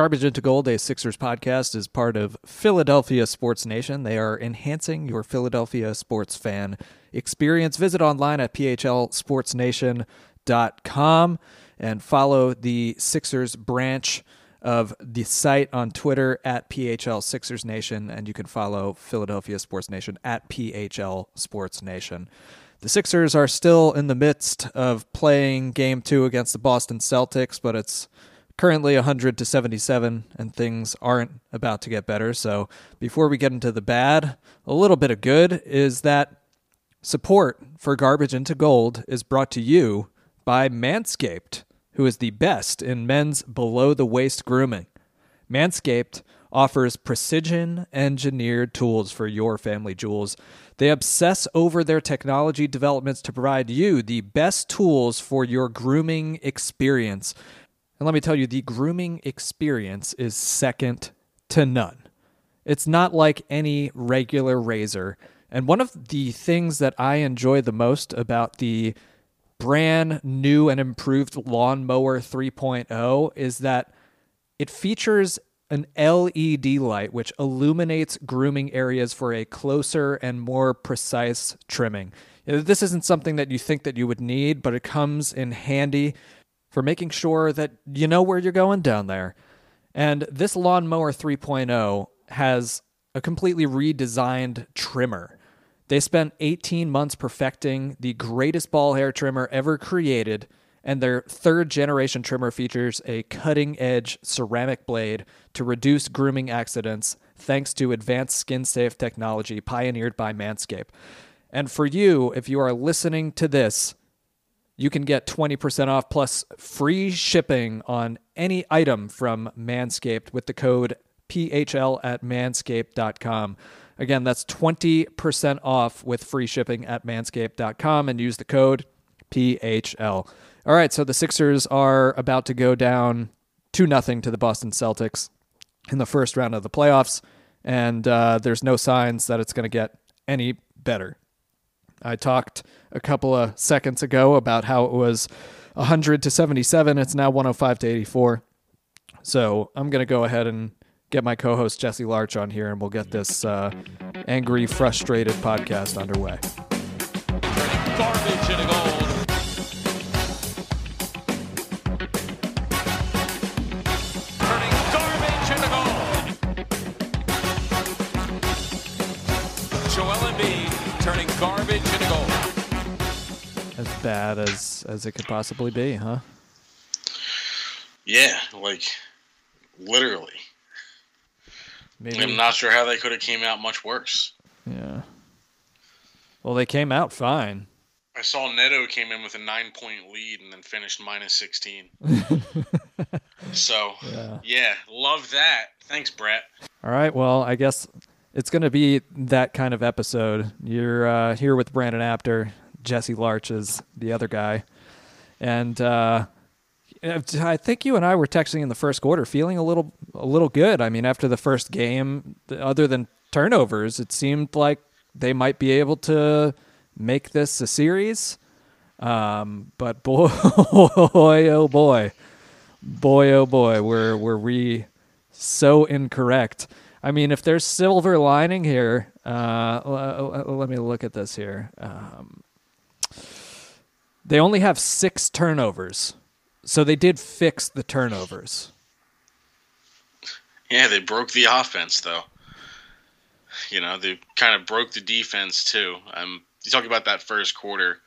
Garbage into Gold, a Sixers podcast, is part of Philadelphia Sports Nation. They are enhancing your Philadelphia sports fan experience. Visit online at phlsportsnation.com and follow the Sixers branch of the site on Twitter at PHL Sixers Nation, and you can follow Philadelphia Sports Nation at PHL Sports Nation. The Sixers are still in the midst of playing game two against the Boston Celtics, but it's currently 100 to 77 and things aren't about to get better. So, before we get into the bad, a little bit of good is that support for Garbage into Gold is brought to you by Manscaped who is the best in men's below the waist grooming. Manscaped offers precision engineered tools for your family jewels. They obsess over their technology developments to provide you the best tools for your grooming experience. And let me tell you, the grooming experience is second to none. It's not like any regular razor. And one of the things that I enjoy the most about the brand new and improved lawnmower 3.0 is that it features an LED light which illuminates grooming areas for a closer and more precise trimming. This isn't something that you think that you would need, but it comes in handy for making sure that you know where you're going down there. And this lawnmower 3.0 has a completely redesigned trimmer they spent 18 months perfecting the greatest ball hair trimmer ever created, and their third generation trimmer features a cutting edge ceramic blade to reduce grooming accidents thanks to advanced skin safe technology pioneered by Manscaped. And for you, if you are listening to this, you can get 20% off plus free shipping on any item from Manscaped with the code PHL at manscaped.com. Again, that's 20% off with free shipping at manscaped.com and use the code PHL. All right, so the Sixers are about to go down 2 nothing to the Boston Celtics in the first round of the playoffs, and uh, there's no signs that it's going to get any better. I talked a couple of seconds ago about how it was 100 to 77. It's now 105 to 84. So I'm going to go ahead and get my co-host Jesse Larch on here, and we'll get this uh, angry, frustrated podcast underway. Garbage into gold. Turning bad as as it could possibly be, huh? Yeah, like literally. Maybe. I'm not sure how they could have came out much worse. Yeah. Well, they came out fine. I saw Neto came in with a nine point lead and then finished minus 16. so, yeah. yeah, love that. Thanks, Brett. All right. Well, I guess it's going to be that kind of episode. You're uh, here with Brandon Apter. Jesse Larch is the other guy. And uh, I think you and I were texting in the first quarter, feeling a little a little good. I mean, after the first game, other than turnovers, it seemed like they might be able to make this a series. Um, but boy, oh boy, boy, oh boy, were were we so incorrect. I mean, if there's silver lining here, uh, let me look at this here. Um, they only have six turnovers so they did fix the turnovers. Yeah, they broke the offense though. You know, they kind of broke the defense too. Um, you talk about that first quarter.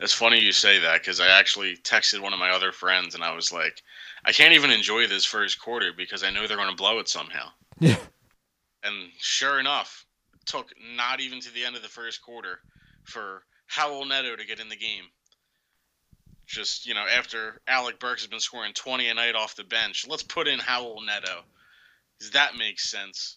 It's funny you say that because I actually texted one of my other friends and I was like, I can't even enjoy this first quarter because I know they're going to blow it somehow. Yeah. And sure enough, it took not even to the end of the first quarter for Raul Neto to get in the game just you know after Alec Burks has been scoring 20 a night off the bench, let's put in Raul Neto. Does that make sense?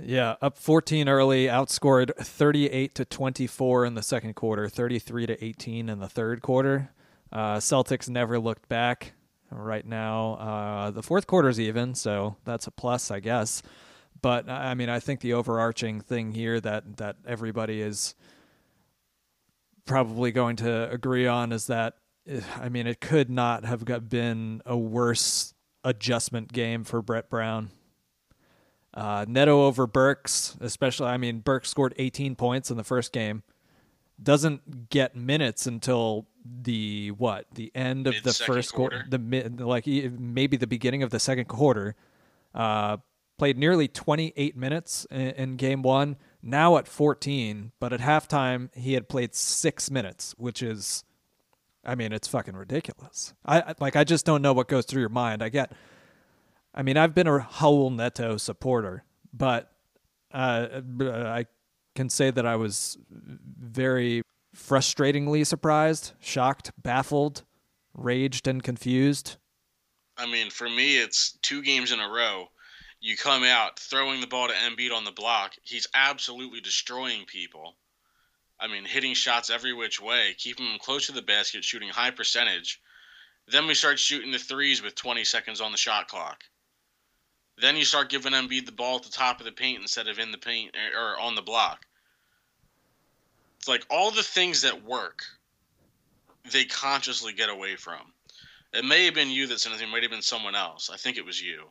Yeah, up 14 early, outscored 38 to 24 in the second quarter, 33 to 18 in the third quarter. Uh, Celtics never looked back. Right now, uh, the fourth quarter's even, so that's a plus, I guess. But I mean, I think the overarching thing here that that everybody is probably going to agree on is that eh, I mean it could not have been a worse adjustment game for Brett Brown. Uh, Neto over Burks, especially. I mean, Burks scored 18 points in the first game. Doesn't get minutes until the what? The end of the Mid-second first quarter. quarter. The mid, like maybe the beginning of the second quarter. Uh, played nearly 28 minutes in, in game one. Now at 14, but at halftime he had played six minutes, which is, I mean, it's fucking ridiculous. I like I just don't know what goes through your mind. I get. I mean, I've been a Raul Neto supporter, but uh, I can say that I was very frustratingly surprised, shocked, baffled, raged, and confused. I mean, for me, it's two games in a row. You come out throwing the ball to Embiid on the block. He's absolutely destroying people. I mean, hitting shots every which way, keeping him close to the basket, shooting high percentage. Then we start shooting the threes with 20 seconds on the shot clock. Then you start giving Embiid the ball at the top of the paint instead of in the paint er, or on the block. It's like all the things that work, they consciously get away from. It may have been you that said it. It might have been someone else. I think it was you.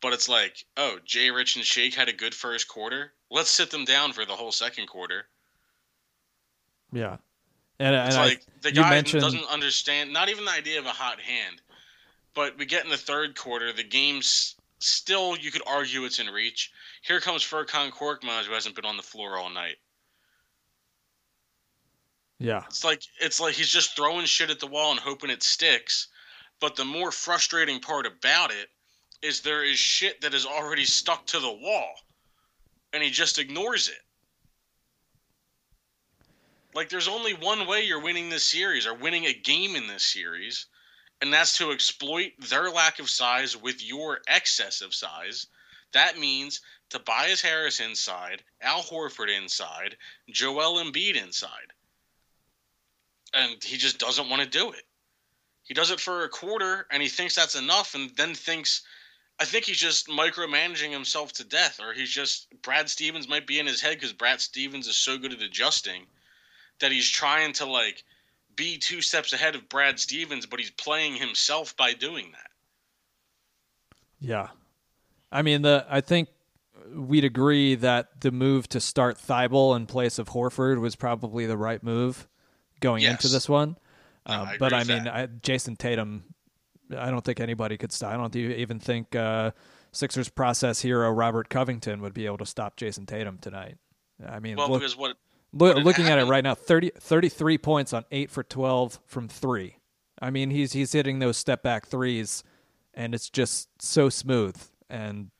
But it's like, oh, Jay Rich and Shake had a good first quarter. Let's sit them down for the whole second quarter. Yeah, and, and It's I- like the guy mentioned doesn't understand. Not even the idea of a hot hand. But we get in the third quarter. The game's still, you could argue it's in reach. Here comes Furkan Korkmaz, who hasn't been on the floor all night. yeah, It's like it's like he's just throwing shit at the wall and hoping it sticks. But the more frustrating part about it is there is shit that is already stuck to the wall, and he just ignores it. Like there's only one way you're winning this series or winning a game in this series, and that's to exploit their lack of size with your excess of size. That means Tobias Harris inside, Al Horford inside, Joel Embiid inside and he just doesn't want to do it. He does it for a quarter, and he thinks that's enough, and then thinks, I think he's just micromanaging himself to death, or he's just Brad Stevens might be in his head because Brad Stevens is so good at adjusting that he's trying to like be two steps ahead of Brad Stevens, but he's playing himself by doing that. yeah. I mean, the I think we'd agree that the move to start Thybulle in place of Horford was probably the right move going into this one. No, Uh, I but I mean. I, Jayson Tatum, I don't think anybody could stop. I don't even think uh, Sixers process hero Robert Covington would be able to stop Jayson Tatum tonight. I mean, Well, look, because what Look, had looking at it right now, 30, 33 points on eight for twelve from three. I mean, he's he's hitting those step back threes, and it's just so smooth. And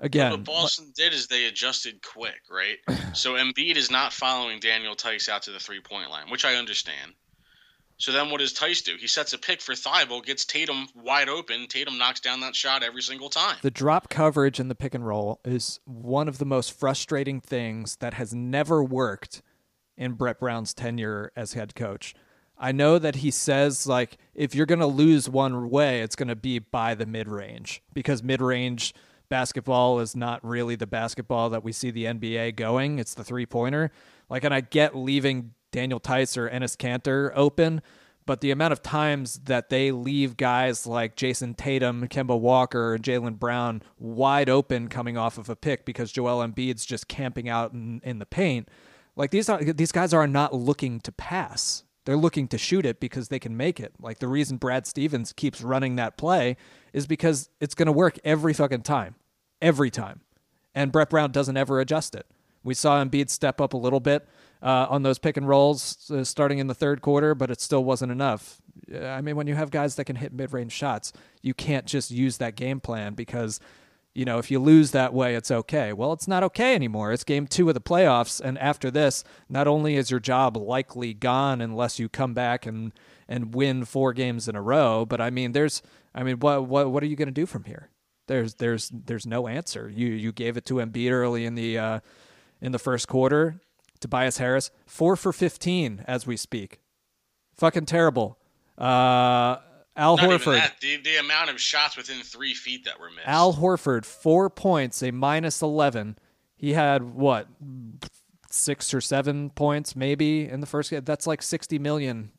again, what Boston did is they adjusted quick, right? so Embiid is not following Daniel Theis out to the three point line, which I understand. So then what does Theis do? He sets a pick for Thybulle, gets Tatum wide open. Tatum knocks down that shot every single time. the drop coverage in the pick and roll is one of the most frustrating things that has never worked in Brett Brown's tenure as head coach. I know that he says like if you're going to lose one way, it's going to be by the mid-range because mid-range basketball is not really the basketball that we see the NBA going. It's the three-pointer. Like and I get leaving Daniel Theis or Enes Kanter open, but the amount of times that they leave guys like Jayson Tatum, Kemba Walker, and Jaylen Brown wide open coming off of a pick because Joel Embiid's just camping out in, in the paint, like these are these guys are not looking to pass. They're looking to shoot it because they can make it. Like the reason Brad Stevens keeps running that play is because it's going to work every fucking time, every time, and Brett Brown doesn't ever adjust it. We saw Embiid step up a little bit uh, on those pick and rolls uh, starting in the third quarter, but it still wasn't enough. Uh, I mean, when you have guys that can hit mid range shots, you can't just use that game plan because, you know, if you lose that way, it's okay. Well, it's not okay anymore. It's game two of the playoffs. And after this, not only is your job likely gone unless you come back and, and win four games in a row, but I mean, there's, I mean, what, what, what are you going to do from here? There's, there's, there's no answer. You, you gave it to Embiid early in the, uh, in the first quarter. Tobias Harris, four for 15 as we speak. Fucking terrible. Uh, Al Not Horford. that. The, the amount of shots within three feet that were missed. Al Horford, four points, a minus 11. He had what, six or seven points maybe in the first game? That's like 60 million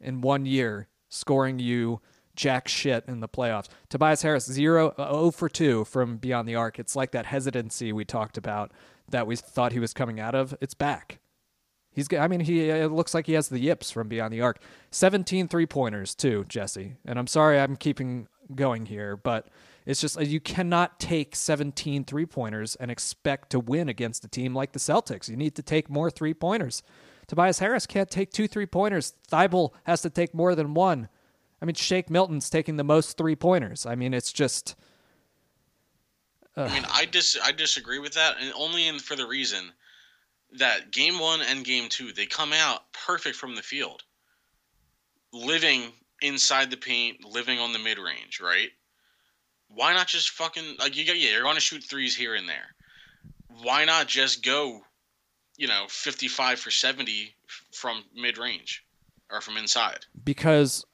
in one year, scoring you jack shit in the playoffs. Tobias Harris, 0, uh, 0 for 2 from beyond the arc. It's like that hesitancy we talked about that we thought he was coming out of. It's back. He's, I mean, he it looks like he has the yips from beyond the arc. 17 three pointers, too, Jesse. And I'm sorry I'm keeping going here, but it's just uh, you cannot take 17 three pointers and expect to win against a team like the Celtics. You need to take more three pointers. Tobias Harris can't take two three pointers. Thybulle has to take more than one. I mean, Shake Milton's taking the most three pointers. I mean, it's just. Uh, I mean, I dis I disagree with that, and only in for the reason that game one and game two they come out perfect from the field, living inside the paint, living on the mid range, right? Why not just fucking like you got yeah, you're going to shoot threes here and there. Why not just go, you know, 55 for 70 from mid range or from inside? Because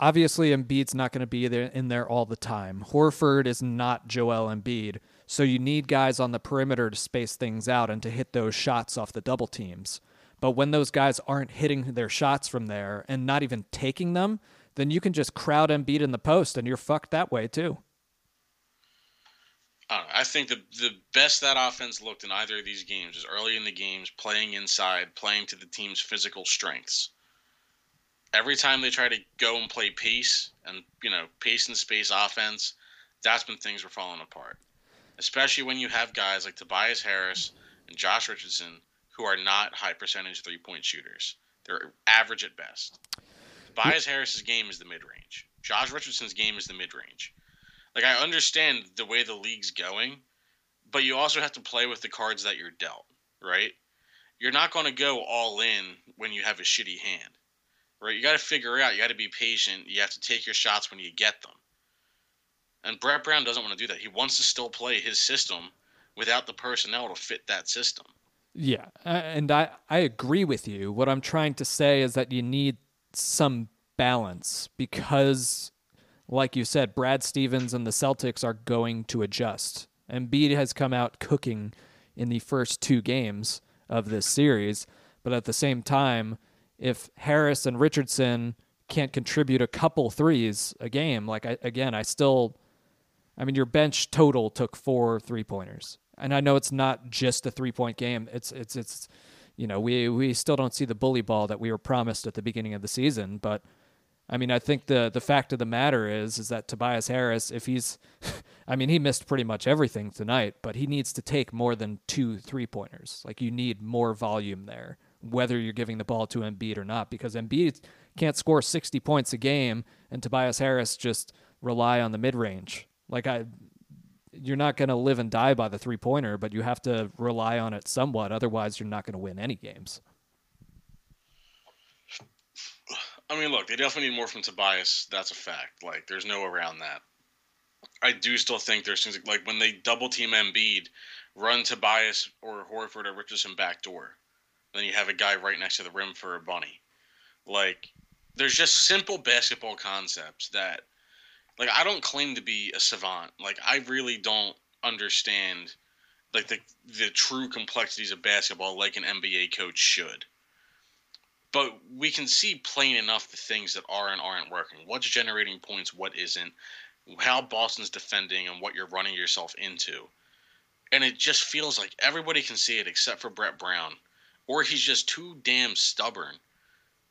obviously Embiid's not going to be there in there all the time. Horford is not Joel Embiid, so you need guys on the perimeter to space things out and to hit those shots off the double teams. But when those guys aren't hitting their shots from there and not even taking them, then you can just crowd Embiid in the post and you're fucked that way too. I, think the the best that offense looked in either of these games is early in the games, playing inside, playing to the team's physical strengths every time they try to go and play pace and you know pace and space offense, that's when things were falling apart. Especially when you have guys like Tobias Harris and Josh Richardson who are not high percentage three point shooters. They're average at best. Tobias Harris's game is the mid range. Josh Richardson's game is the mid range. Like I understand the way the league's going, but you also have to play with the cards that you're dealt, right? You're not going to go all in when you have a shitty hand right? You got to figure out. You got to be patient. You have to take your shots when you get them. And Brett Brown doesn't want to do that. He wants to still play his system without the personnel to fit that system. Yeah, and I I agree with you. What I'm trying to say is that you need some balance because like you said, Brad Stevens and the Celtics are going to adjust. Embiid has come out cooking in the first two games of this series, but at the same time, if Harris and Richardson can't contribute a couple threes a game, like I, again, I still, I mean, your bench total took four three pointers, and I know it's not just a three point game. It's it's it's, you know, we we still don't see the bully ball that we were promised at the beginning of the season, but. I mean, I think the the fact of the matter is is that Tobias Harris, if he's, I mean, he missed pretty much everything tonight, but he needs to take more than two three pointers. Like you need more volume there whether you're giving the ball to Embiid or not, because Embiid can't score 60 points a game, and Tobias Harris just rely on the mid range. Like I, you're not going to live and die by the three pointer, but you have to rely on it somewhat. Otherwise, you're not going to win any games. I mean, look, they definitely need more from Tobias. That's a fact. Like, there's no around that. I do still think there's things like when they double team Embiid, run Tobias or Horford or Richardson back door. Then you have a guy right next to the rim for a bunny. Like, there's just simple basketball concepts that, like, I don't claim to be a savant. Like, I really don't understand, like, the the true complexities of basketball like an NBA coach should. But we can see plain enough the things that are and aren't working. What's generating points, what isn't, how Boston's defending, and what you're running yourself into. And it just feels like everybody can see it except for Brett Brown or he's just too damn stubborn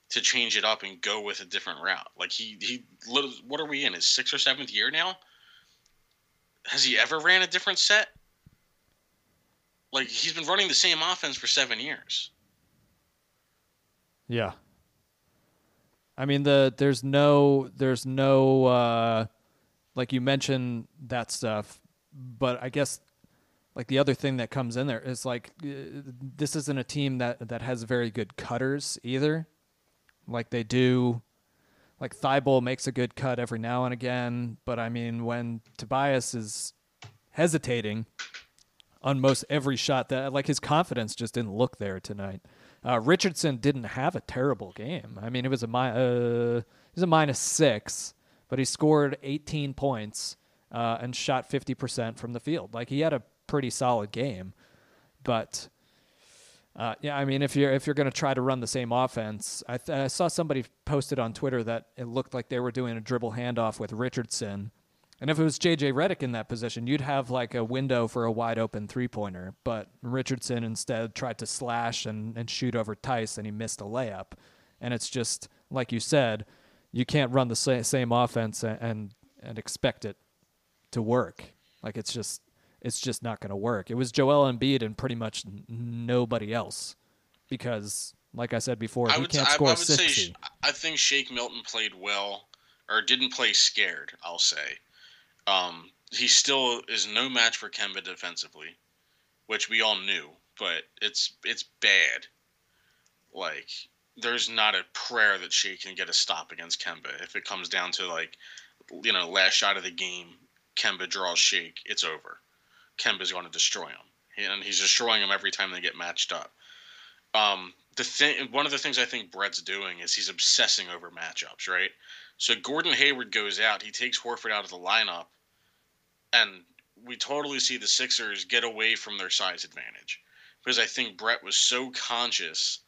to change it up and go with a different route. Like he he what are we in his sixth or seventh year now? Has he ever ran a different set? Like he's been running the same offense for seven years. Yeah. I mean the there's no there's no uh like you mentioned that stuff, but I guess like the other thing that comes in there is like uh, this isn't a team that that has very good cutters either. Like they do, like Thybulle makes a good cut every now and again, but I mean when Tobias is hesitating on most every shot, that like his confidence just didn't look there tonight. Uh, Richardson didn't have a terrible game. I mean, it was a mi- uh, it was a minus six, but he scored 18 points uh, and shot 50% from the field. Like he had a pretty solid game. But Uh, yeah, I mean, if you're if you're going to try to run the same offense, I, th- I saw somebody posted on Twitter that it looked like they were doing a dribble handoff with Richardson, and if it was JJ Redick in that position, you'd have like a window for a wide open three pointer. But Richardson instead tried to slash and, and shoot over Theis, and he missed a layup. And it's just like you said, you can't run the sa- same offense and, and and expect it to work. Like it's just it's just not going to work. It was Joel Embiid and pretty much nobody else because, like I said before, I he would, can't I, score I would sixty. say I think Shake Milton played well, or didn't play scared. I'll say. Um, he still is no match for Kemba defensively, which we all knew, but it's it's bad. Like there's not a prayer that Shake can get a stop against Kemba. If it comes down to like, you know, last shot of the game, Kemba draws Shake, it's over. Kemba's going to destroy him, and he's destroying him every time they get matched up. Um, the thing, one of the things I think Brett's doing is he's obsessing over matchups, right? So Gordon Hayward goes out, he takes Horford out of the lineup, and we totally see the Sixers get away from their size advantage because I think Brett was so conscious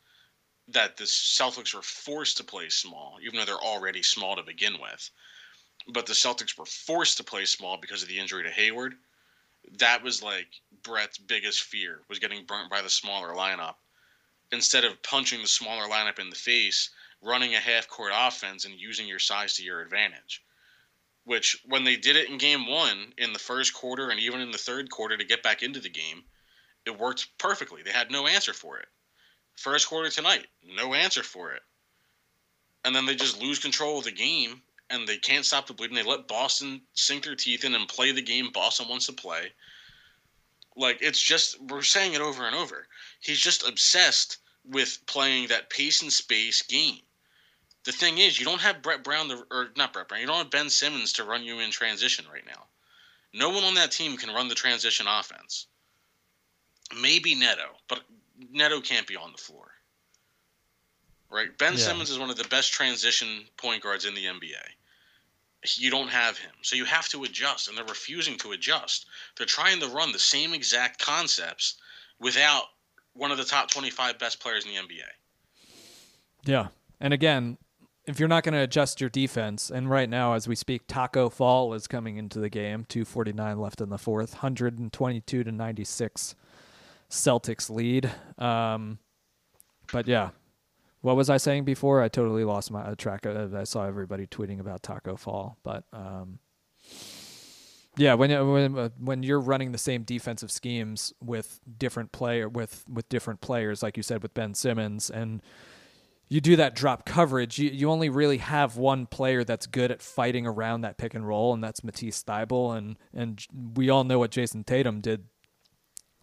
that the Celtics were forced to play small, even though they're already small to begin with. But the Celtics were forced to play small because of the injury to Hayward. That was like Brett's biggest fear was getting burnt by the smaller lineup. Instead of punching the smaller lineup in the face, running a half court offense and using your size to your advantage. Which, when they did it in game one, in the first quarter, and even in the third quarter to get back into the game, it worked perfectly. They had no answer for it. First quarter tonight, no answer for it. And then they just lose control of the game and they can't stop the bleeding. They let Boston sink their teeth in and play the game Boston wants to play. Like it's just we're saying it over and over. He's just obsessed with playing that pace and space game. The thing is, you don't have Brett Brown to, or not Brett Brown. You don't have Ben Simmons to run you in transition right now. No one on that team can run the transition offense. Maybe Neto, but Neto can't be on the floor. Right? Ben Yeah. Simmons is one of the best transition point guards in the NBA. You don't have him. So you have to adjust, and they're refusing to adjust. They're trying to run the same exact concepts without one of the top 25 best players in the NBA. Yeah. And again, if you're not going to adjust your defense, and right now as we speak, Taco Fall is coming into the game, 249 left in the fourth, 122 to 96 Celtics lead. Um, but yeah, what was I saying before? I totally lost my uh, track. Of, I saw everybody tweeting about Taco Fall, but um, yeah, when when uh, when you're running the same defensive schemes with different player with with different players, like you said with Ben Simmons, and you do that drop coverage, you, you only really have one player that's good at fighting around that pick and roll, and that's Matisse Thybulle, and and we all know what Jayson Tatum did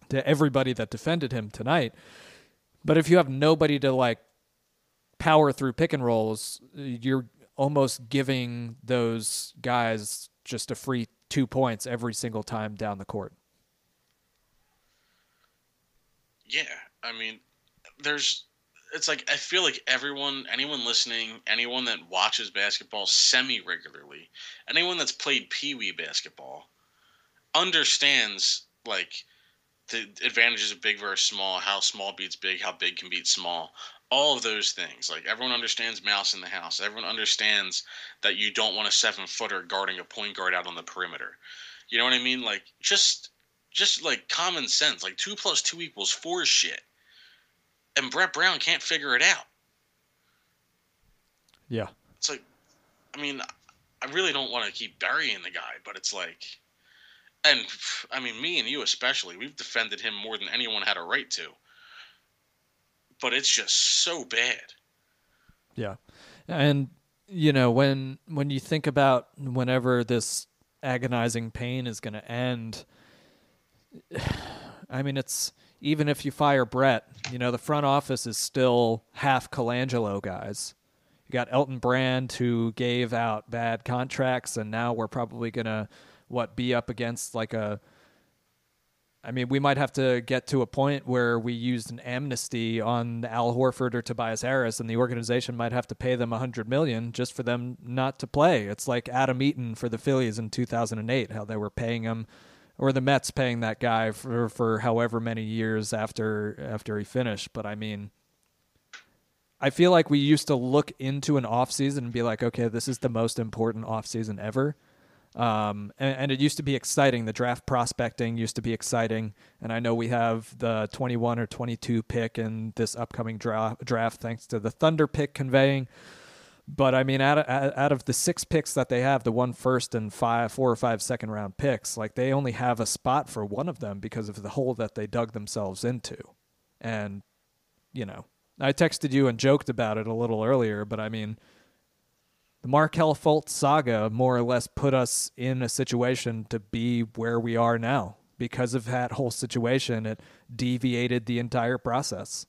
to everybody that defended him tonight. But if you have nobody to like power through pick and rolls, you're almost giving those guys just a free two points every single time down the court. Yeah, I mean, there's. It's like I feel like everyone, anyone listening, anyone that watches basketball semi regularly, anyone that's played pee wee basketball, understands like the advantages of big versus small, how small beats big, how big can beat small, all of those things. Like everyone understands mouse in the house. Everyone understands that you don't want a seven footer guarding a point guard out on the perimeter. You know what I mean? Like just just like common sense. Like two plus two equals four shit. And Brett Brown can't figure it out. Yeah. It's like I mean, I really don't want to keep burying the guy, but it's like and I mean me and you especially, we've defended him more than anyone had a right to. But it's just so bad. Yeah. And you know, when when you think about whenever this agonizing pain is going to end, I mean, it's even if you fire Brett, you know, the front office is still half Colangelo guys. You got Elton Brand who gave out bad contracts, and now we're probably going to what be up against like a I mean, we might have to get to a point where we used an amnesty on Al Horford or Tobias Harris, and the organization might have to pay them a hundred million just for them not to play. It's like Adam Eaton for the Phillies in 2008, how they were paying him or the Mets paying that guy for for however many years after after he finished. But I mean, I feel like we used to look into an off season and be like, okay, this is the most important off season ever. Um, and, and, it used to be exciting. The draft prospecting used to be exciting. And I know we have the 21 or 22 pick in this upcoming dra- draft, thanks to the Thunder pick conveying. But I mean, out of, out of the six picks that they have, the one first and five, four or five second round picks, like they only have a spot for one of them because of the hole that they dug themselves into. And, you know, I texted you and joked about it a little earlier, but I mean, the Markelle Fultz saga more or less put us in a situation to be where we are now. Because of that whole situation, it deviated the entire process.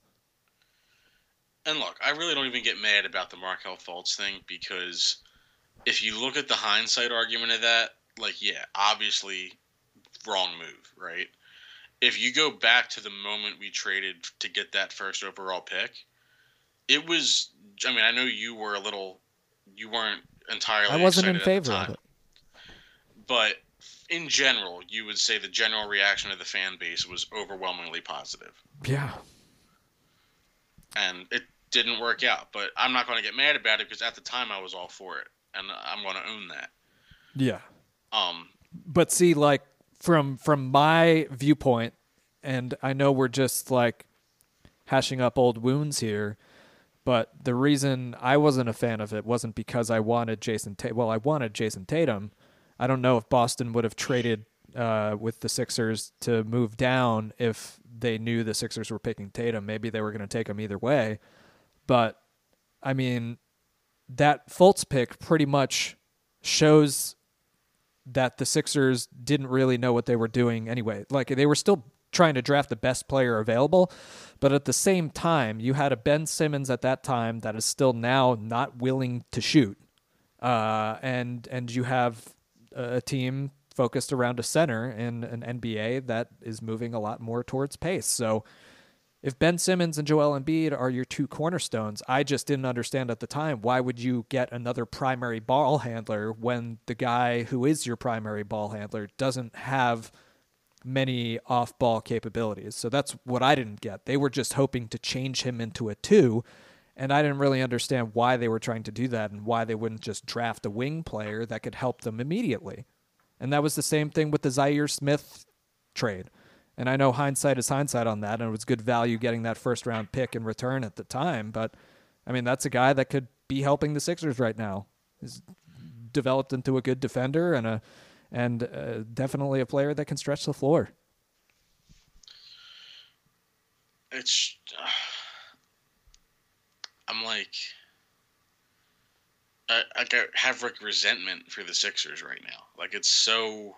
And look, I really don't even get mad about the Markelle Fultz thing because if you look at the hindsight argument of that, like, yeah, obviously wrong move, right? If you go back to the moment we traded to get that first overall pick, it was. I mean, I know you were a little you weren't entirely. I wasn't in favor of it. But in general, you would say the general reaction of the fan base was overwhelmingly positive. Yeah. And it didn't work out, but I'm not going to get mad about it because at the time I was all for it, and I'm going to own that. Yeah. Um. But see, like from from my viewpoint, and I know we're just like hashing up old wounds here but the reason I wasn't a fan of it wasn't because I wanted Jayson Tatum. Well, I wanted Jayson Tatum. I don't know if Boston would have traded uh, with the Sixers to move down if they knew the Sixers were picking Tatum. Maybe they were going to take him either way. But I mean, that Fultz pick pretty much shows that the Sixers didn't really know what they were doing anyway. Like they were still trying to draft the best player available. But at the same time, you had a Ben Simmons at that time that is still now not willing to shoot. Uh, and and you have a team focused around a center in an NBA that is moving a lot more towards pace. So if Ben Simmons and Joel Embiid are your two cornerstones, I just didn't understand at the time why would you get another primary ball handler when the guy who is your primary ball handler doesn't have – many off ball capabilities. So that's what I didn't get. They were just hoping to change him into a two. And I didn't really understand why they were trying to do that and why they wouldn't just draft a wing player that could help them immediately. And that was the same thing with the Zhaire Smith trade. And I know hindsight is hindsight on that, and it was good value getting that first round pick in return at the time. But I mean, that's a guy that could be helping the Sixers right now. He's developed into a good defender and a and uh, definitely a player that can stretch the floor. It's. Uh, I'm like. I, I have like resentment for the Sixers right now. Like it's so.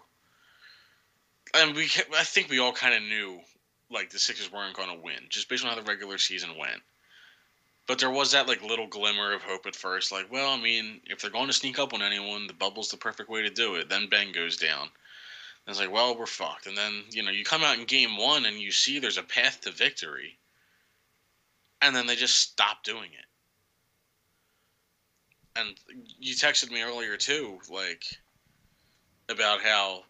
And we, I think we all kind of knew, like the Sixers weren't going to win, just based on how the regular season went. But there was that like little glimmer of hope at first, like, well, I mean, if they're going to sneak up on anyone, the bubble's the perfect way to do it. Then Ben goes down. And it's like, well, we're fucked. And then, you know, you come out in game one and you see there's a path to victory. And then they just stop doing it. And you texted me earlier too, like, about how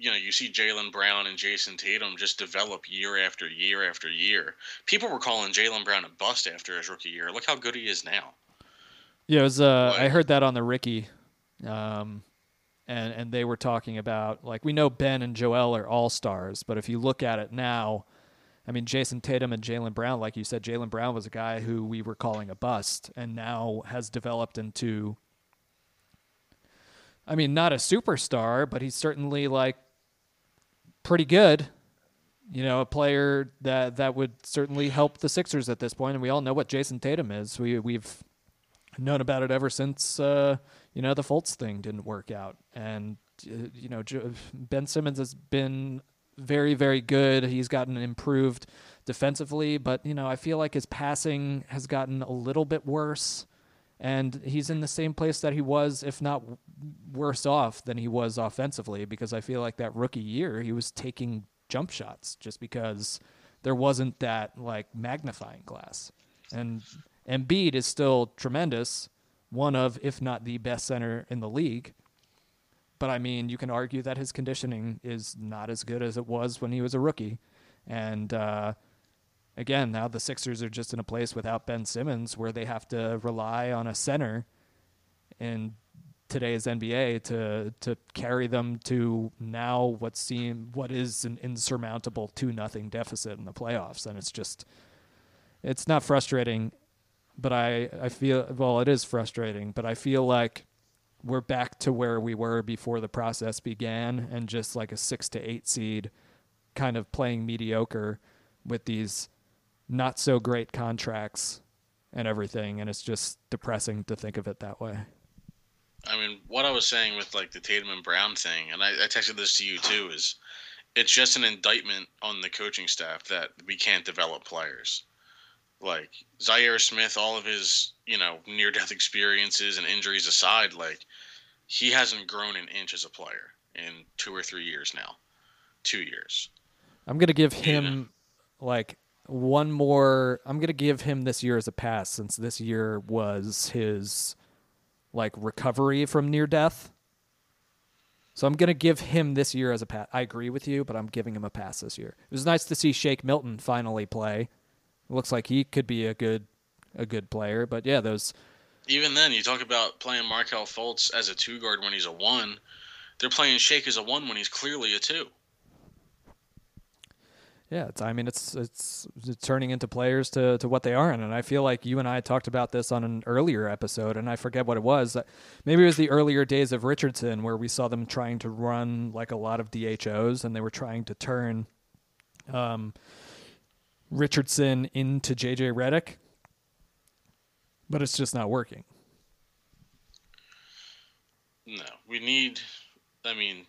you know, you see Jaylen Brown and Jayson Tatum just develop year after year after year. People were calling Jaylen Brown a bust after his rookie year. Look how good he is now. Yeah, it was. Uh, like, I heard that on the Ricky, um, and and they were talking about like we know Ben and Joel are all stars, but if you look at it now, I mean Jayson Tatum and Jaylen Brown, like you said, Jaylen Brown was a guy who we were calling a bust, and now has developed into. I mean, not a superstar, but he's certainly like pretty good. You know, a player that that would certainly help the Sixers at this point, and we all know what Jayson Tatum is. We we've known about it ever since uh, you know the Fultz thing didn't work out, and uh, you know Ben Simmons has been very very good. He's gotten improved defensively, but you know I feel like his passing has gotten a little bit worse and he's in the same place that he was, if not worse off than he was offensively, because I feel like that rookie year he was taking jump shots just because there wasn't that like magnifying glass. And Embiid is still tremendous, one of, if not the best center in the league. but I mean, you can argue that his conditioning is not as good as it was when he was a rookie. And uh, again, now the Sixers are just in a place without Ben Simmons where they have to rely on a center in today's NBA to to carry them to now what seem what is an insurmountable two nothing deficit in the playoffs, and it's just it's not frustrating, but I I feel well it is frustrating, but I feel like we're back to where we were before the process began, and just like a six to eight seed, kind of playing mediocre with these not so great contracts and everything, and it's just depressing to think of it that way. I mean, what I was saying with like the Tatum and Brown thing, and I, I texted this to you too, is it's just an indictment on the coaching staff that we can't develop players. Like Zhaire Smith, all of his you know near death experiences and injuries aside, like he hasn't grown an inch as a player in two or three years now, two years. I'm gonna give him yeah. like one more. I'm gonna give him this year as a pass since this year was his like recovery from near death. So I'm gonna give him this year as a pass. I agree with you, but I'm giving him a pass this year. It was nice to see Shake Milton finally play. It looks like he could be a good a good player. But yeah, those. Even then, you talk about playing Markelle Fultz as a two guard when he's a one. They're playing Shake as a one when he's clearly a two. Yeah, it's, I mean, it's, it's, it's turning into players to to what they are, and I feel like you and I talked about this on an earlier episode, and I forget what it was. Maybe it was the earlier days of Richardson, where we saw them trying to run like a lot of DHOs, and they were trying to turn um, Richardson into JJ Redick, but it's just not working. No, we need. I mean,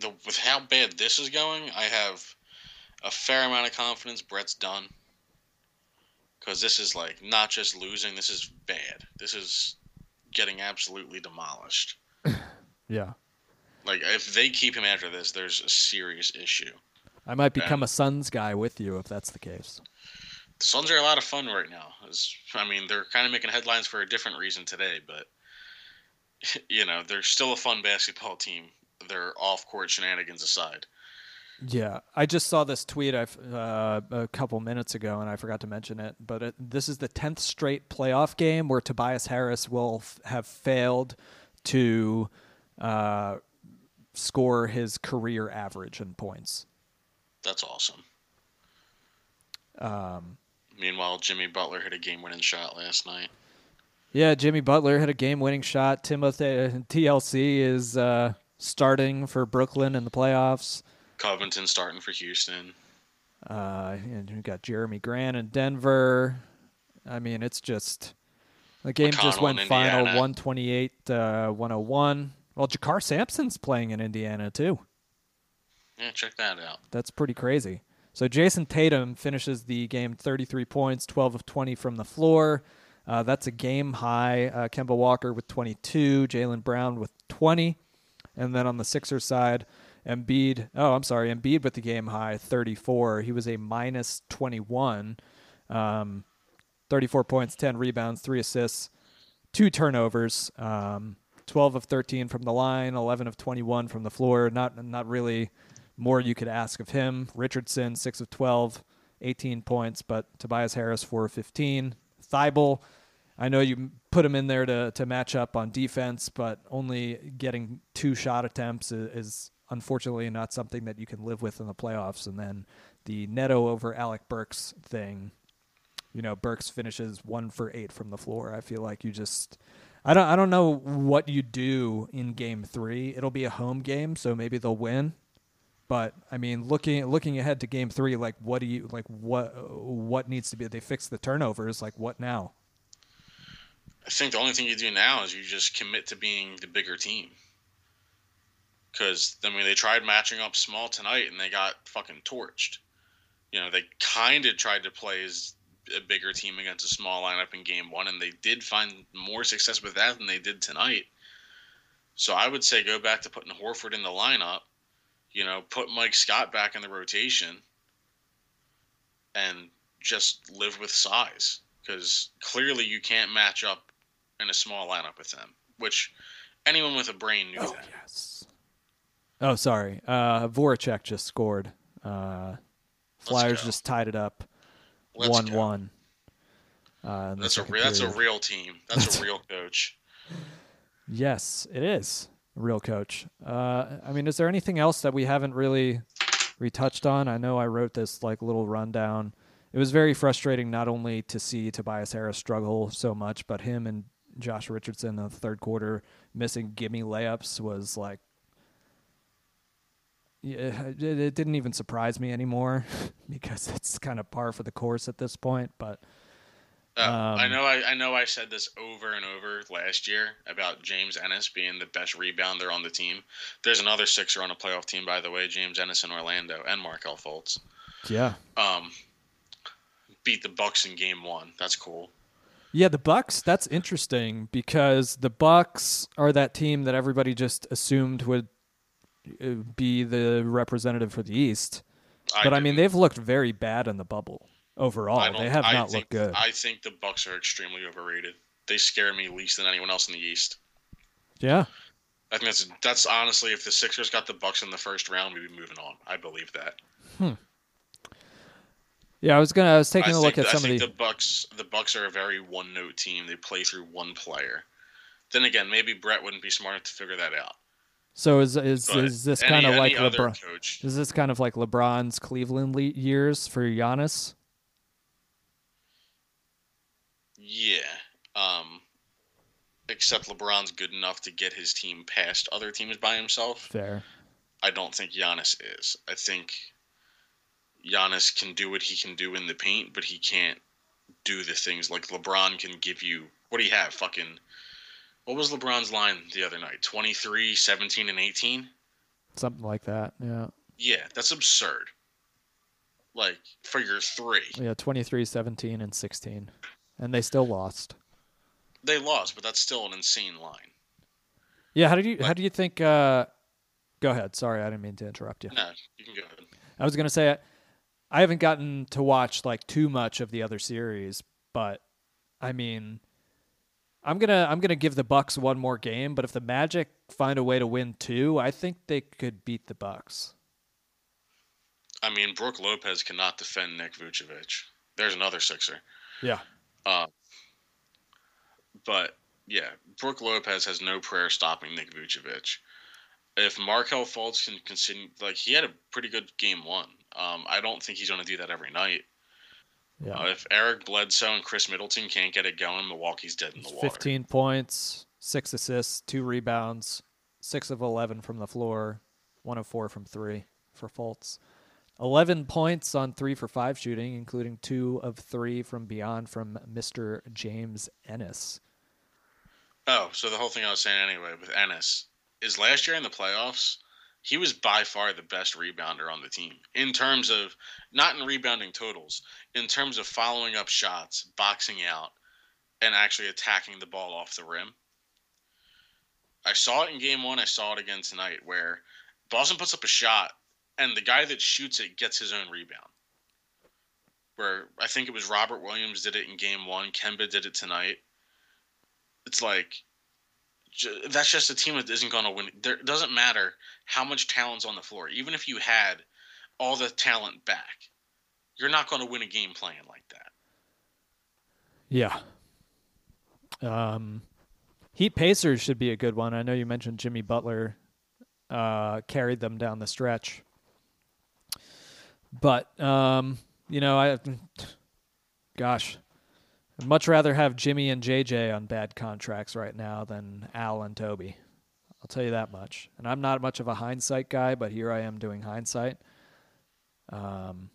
the with how bad this is going, I have a fair amount of confidence Brett's done. Because this is like not just losing, this is bad. This is getting absolutely demolished. yeah. Like if they keep him after this, there's a serious issue. I might become and a Suns guy with you if that's the case. The Suns are a lot of fun right now. I mean, they're kind of making headlines for a different reason today, but you know, they're still a fun basketball team. Their off-court shenanigans aside. Yeah, I just saw this tweet uh, a couple minutes ago, and I forgot to mention it. But it, this is the tenth straight playoff game where Tobias Harris will f- have failed to uh, score his career average in points. That's awesome. Um, Meanwhile, Jimmy Butler hit a game-winning shot last night. Yeah, Jimmy Butler hit a game-winning shot. Timothy TLC is uh, starting for Brooklyn in the playoffs. Covington starting for Houston. Uh, and we got Jerami Grant in Denver. I mean, it's just the game McConnell just went final 128 uh, 101. Well, JaKarr Sampson's playing in Indiana too. Yeah, check that out. That's pretty crazy. So Jayson Tatum finishes the game 33 points, 12 of 20 from the floor. Uh, that's a game high. Uh, Kemba Walker with 22, Jaylen Brown with 20, and then on the Sixers side, Embiid, oh, I'm sorry, Embiid with the game high 34. He was a minus 21. Um, 34 points, 10 rebounds, 3 assists, 2 turnovers, um, 12 of 13 from the line, 11 of 21 from the floor. Not not really more you could ask of him. Richardson, 6 of 12, 18 points, but Tobias Harris, 4 of 15. Thybulle, I know you put him in there to, to match up on defense, but only getting two shot attempts is, is unfortunately not something that you can live with in the playoffs. And then the Neto over Alec Burks thing, you know, Burks finishes one for eight from the floor. I feel like you just. I don't. I don't know what you do in Game Three. It'll be a home game, so maybe they'll win. But I mean, looking looking ahead to Game Three, like what do you like? What what needs to be? They fix the turnovers. Like what now? I think the only thing you do now is you just commit to being the bigger team because I mean they tried matching up small tonight and they got fucking torched. You know they kind of tried to play as a bigger team against a small lineup in game one, and they did find more success with that than they did tonight. So I would say go back to putting Horford in the lineup. You know, put Mike Scott back in the rotation, and just live with size because clearly you can't match up in a small lineup with them, which Anyone with a brain knew Oh that. yes. Oh, sorry. Uh, Voracek just scored. Uh, Flyers just tied it up, Let's one go. one. Uh, That's a re- that's a real team. That's a real coach. Yes, it is a real coach. Uh, I mean, is there anything else that we haven't really retouched on? I know I wrote this like little rundown. It was very frustrating not only to see Tobias Harris struggle so much, but him and Josh Richardson in the third quarter missing gimme layups was like. Yeah, it, it didn't even surprise me anymore because it's kind of par for the course at this point. But Uh, I Um, know. I, I know. I said this over and over last year about James Ennis being the best rebounder on the team. There's another Sixer on a playoff team, by the way, James Ennis in Orlando, and Markelle Fultz. yeah, Um, beat the Bucks in Game One. That's cool. Yeah, the Bucks. That's interesting because the Bucks are that team that everybody just assumed would be the representative for the East. But I, mean, they've looked very bad in the bubble overall. They have not think, looked good. I think the Bucks are extremely overrated. They scare me least than anyone else in the East. yeah, I think that's that's honestly, if the Sixers got the Bucks in the first round, we'd be moving on. I believe that. Hmm. yeah. I was gonna. I was taking I a look think, at I some of think the. the Bucks. The Bucks are a very one-note team. They play through one player. Then again, maybe Brett wouldn't be smart enough to figure that out. So is is But is this kind of like LeBron? coach? Is this kind of like LeBron's Cleveland le- years for Giannis? Yeah. Um, except LeBron's good enough to get his team past other teams by himself. Fair. I don't think Giannis is. I think Giannis can do what he can do in the paint, but he can't do the things like LeBron can give you. What do you have? Fucking. What was LeBron's line the other night? 23, 17, and 18? Something like that. Yeah. Yeah, that's absurd. Like, for your three. Yeah. 23, 17, and 16, and they still lost. They lost, but that's still an insane line. Yeah, how did you how Like- do you think? Uh, go ahead. Sorry, I didn't mean to interrupt you. No, you can go ahead. I was gonna say I haven't gotten to watch like too much of the other series, but I mean, I'm gonna I'm gonna give the Bucks one more game. But if the Magic find a way to win two, I think they could beat the Bucks. I mean, Brook Lopez cannot defend Nick Vucevic. There's another Sixer. Yeah, Uh, but yeah, Brook Lopez has no prayer stopping Nick Vucevic. If Markelle Fultz can continue, like he had a pretty good game one. Um, I don't think he's going to do that every night. Yeah. Uh, if Eric Bledsoe and Khris Middleton can't get it going, Milwaukee's dead in the water. 15 points, six assists, two rebounds, six of 11 from the floor, one of four from three for Fultz. 11 points on three for five shooting, including two of three from beyond from Mr. James Ennis. Oh, so the whole thing I was saying anyway with Ennis is last year in the playoffs, he was by far the best rebounder on the team in terms of not in rebounding totals, in terms of following up shots, boxing out, and actually attacking the ball off the rim. I saw it in game one. I saw it again tonight where Boston puts up a shot and the guy that shoots it gets his own rebound. Where I think it was Robert Williams did it in game one, Kemba did it tonight. It's like that's just a team that isn't going to win. There doesn't matter how much talent's on the floor. Even if you had all the talent back, you're not going to win a game playing like that. Yeah. Um, Heat Pacers should be a good one. I know you mentioned Jimmy Butler uh, carried them down the stretch. But, um, you know, I, gosh, I'd much rather have Jimmy and JJ on bad contracts right now than Al and Toby. I'll tell you that much. And I'm not much of a hindsight guy, but here I am doing hindsight. Um,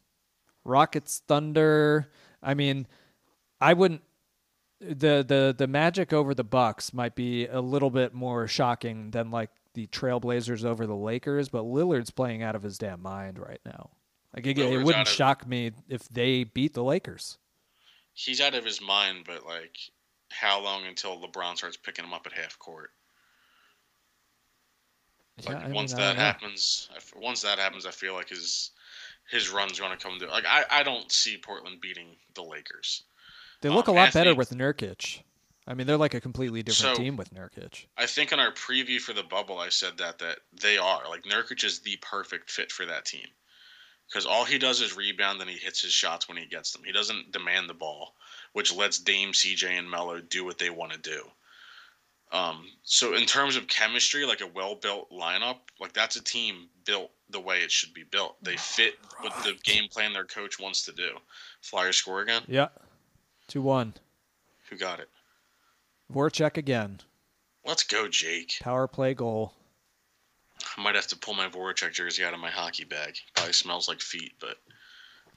Rockets, Thunder. I mean, I wouldn't. The the the Magic over the Bucks might be a little bit more shocking than like the Trailblazers over the Lakers, but Lillard's playing out of his damn mind right now. Like it, it wouldn't shock me if they beat the Lakers. He's out of his mind, but like, how long until LeBron starts picking him up at half court? Like, Yeah, once mean, that happens, once that happens, I feel like his his run's going to come to like I, I don't see Portland beating the Lakers. They look um, a lot better with Nurkic. I mean, they're like a completely different So- team with Nurkic. I think in our preview for the bubble, I said that that they are like Nurkic is the perfect fit for that team because all he does is rebound and he hits his shots when he gets them. He doesn't demand the ball, which lets Dame, CJ, and Melo do what they want to do. Um, so in terms of chemistry, like a well-built lineup, like that's a team built the way it should be built. They fit what the game plan their coach wants to do. Flyers score again. Yeah. 2 1. Who got it? Voracek again. Let's go, Jake. Power play goal. I might have to pull my Voracek jersey out of my hockey bag. Probably smells like feet, but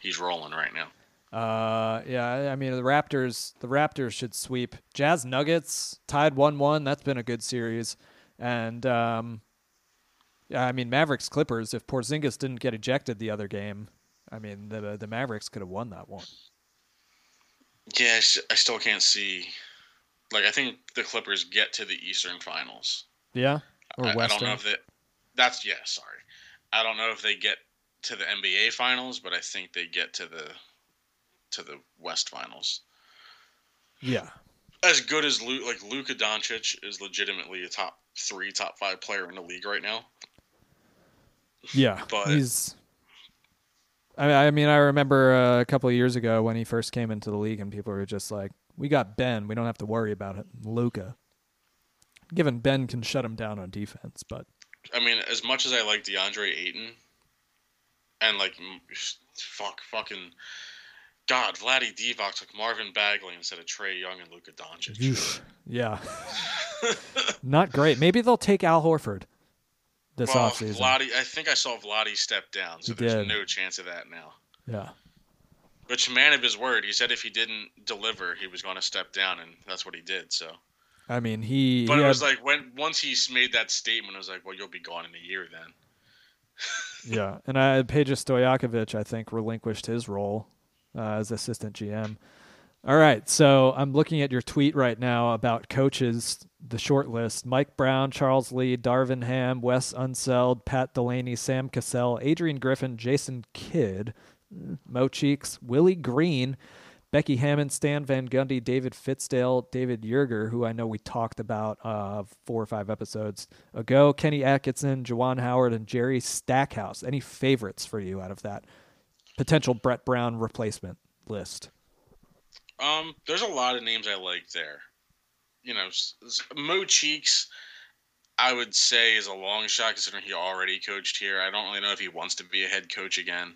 he's rolling right now. Uh, yeah, I- I mean the Raptors. The Raptors should sweep. Jazz Nuggets tied one-one. That's been a good series, and um, yeah, I mean Mavericks Clippers. If Porzingis didn't get ejected the other game, I mean the the Mavericks could have won that one. Yeah, I still can't see. Like, I think the Clippers get to the Eastern Finals. Yeah, or I, I Western. don't know if that. That's yeah. Sorry, I don't know if they get to the NBA Finals, but I think they get to the to the West Finals. yeah, As good as Lu- like Luka Doncic is legitimately a top three, top five player in the league right now. yeah. But- He's. I I mean, I remember uh, a couple of years ago when he first came into the league, and people were just like, "We got Ben. We don't have to worry about it." Luka. Given Ben can shut him down on defense, but I mean, as much as I like DeAndre Ayton, and like, fuck, fucking, God, Vladdy Divac took Marvin Bagley instead of Trae Young and Luka Doncic. Yeah. Not great. Maybe they'll take Al Horford this well, offseason. Vladdy, I think I saw Vladdy step down, so He there's did. no chance of that now. Yeah. Which man of his word, he said if he didn't deliver, he was going to step down, and that's what he did. So, I mean, he. but he it had- was like when once he made that statement, I was like, well, you'll be gone in a year then. yeah. And I, Peja Stojakovic, I think, relinquished his role uh, as assistant GM. All right. So I'm looking at your tweet right now about coaches, the short list Mike Brown, Charles Lee, Darvin Ham, Wes Unseld, Pat Delany, Sam Cassell, Adrian Griffin, Jason Kidd, Mo Cheeks, Willie Green, Becky Hammon, Stan Van Gundy, David Fizdale, David Joerger, who I know we talked about uh, four or five episodes ago, Kenny Atkinson, Juwan Howard, and Jerry Stackhouse. Any favorites for you out of that potential Brett Brown replacement list? Um, there's a lot of names I like there. You know, Mo Cheeks, I would say is a long shot considering he already coached here. I don't really know if he wants to be a head coach again.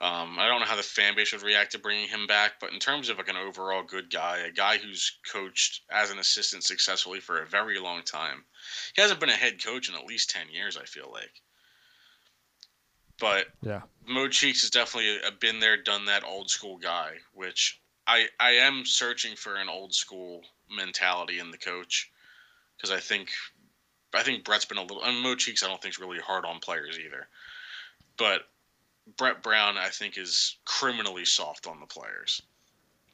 Um, I don't know how the fan base would react to bringing him back, but in terms of like an overall good guy, a guy who's coached as an assistant successfully for a very long time, he hasn't been a head coach in at least ten years. I feel like, but Yeah. Mo Cheeks has definitely a been there, done that old school guy, which I I am searching for an old school mentality in the coach because I think I think Brett's been a little and Mo Cheeks I don't think is really hard on players either, but Brett Brown I think is criminally soft on the players.